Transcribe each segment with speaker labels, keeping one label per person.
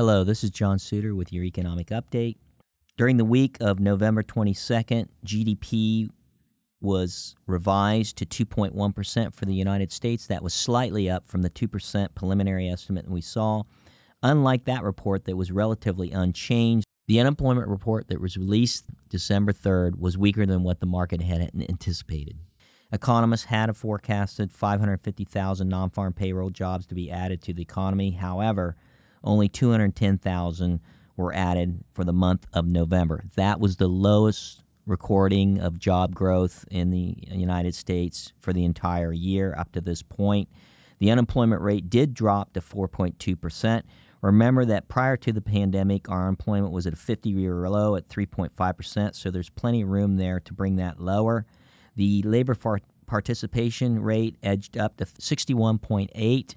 Speaker 1: Hello, this is John Suter with your economic update. During the week of November 22nd, GDP was revised to 2.1% for the United States. That was slightly up from the 2% preliminary estimate that we saw. Unlike that report that was relatively unchanged, the unemployment report that was released December 3rd was weaker than what the market had anticipated. Economists had forecasted 550,000 non farm payroll jobs to be added to the economy. However, only 210,000 were added for the month of November. That was the lowest recording of job growth in the United States for the entire year up to this point. The unemployment rate did drop to 4.2%. Remember that prior to the pandemic, our employment was at a 50 year low at 3.5%, so there's plenty of room there to bring that lower. The labor participation rate edged up to 61.8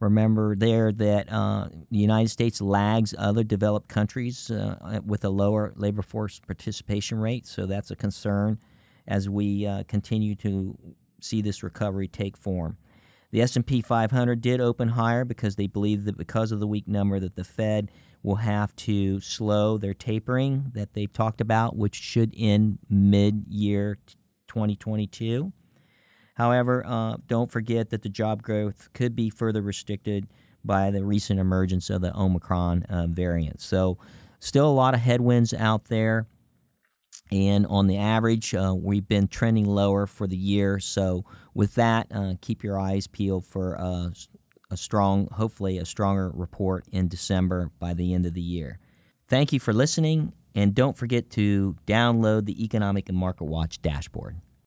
Speaker 1: Remember there that uh, the United States lags other developed countries uh, with a lower labor force participation rate, so that's a concern as we uh, continue to see this recovery take form. The S&P 500 did open higher because they believe that because of the weak number that the Fed will have to slow their tapering that they've talked about, which should end mid-year 2022. However, uh, don't forget that the job growth could be further restricted by the recent emergence of the Omicron uh, variant. So, still a lot of headwinds out there. And on the average, uh, we've been trending lower for the year. So, with that, uh, keep your eyes peeled for uh, a strong, hopefully, a stronger report in December by the end of the year. Thank you for listening, and don't forget to download the Economic and Market Watch dashboard.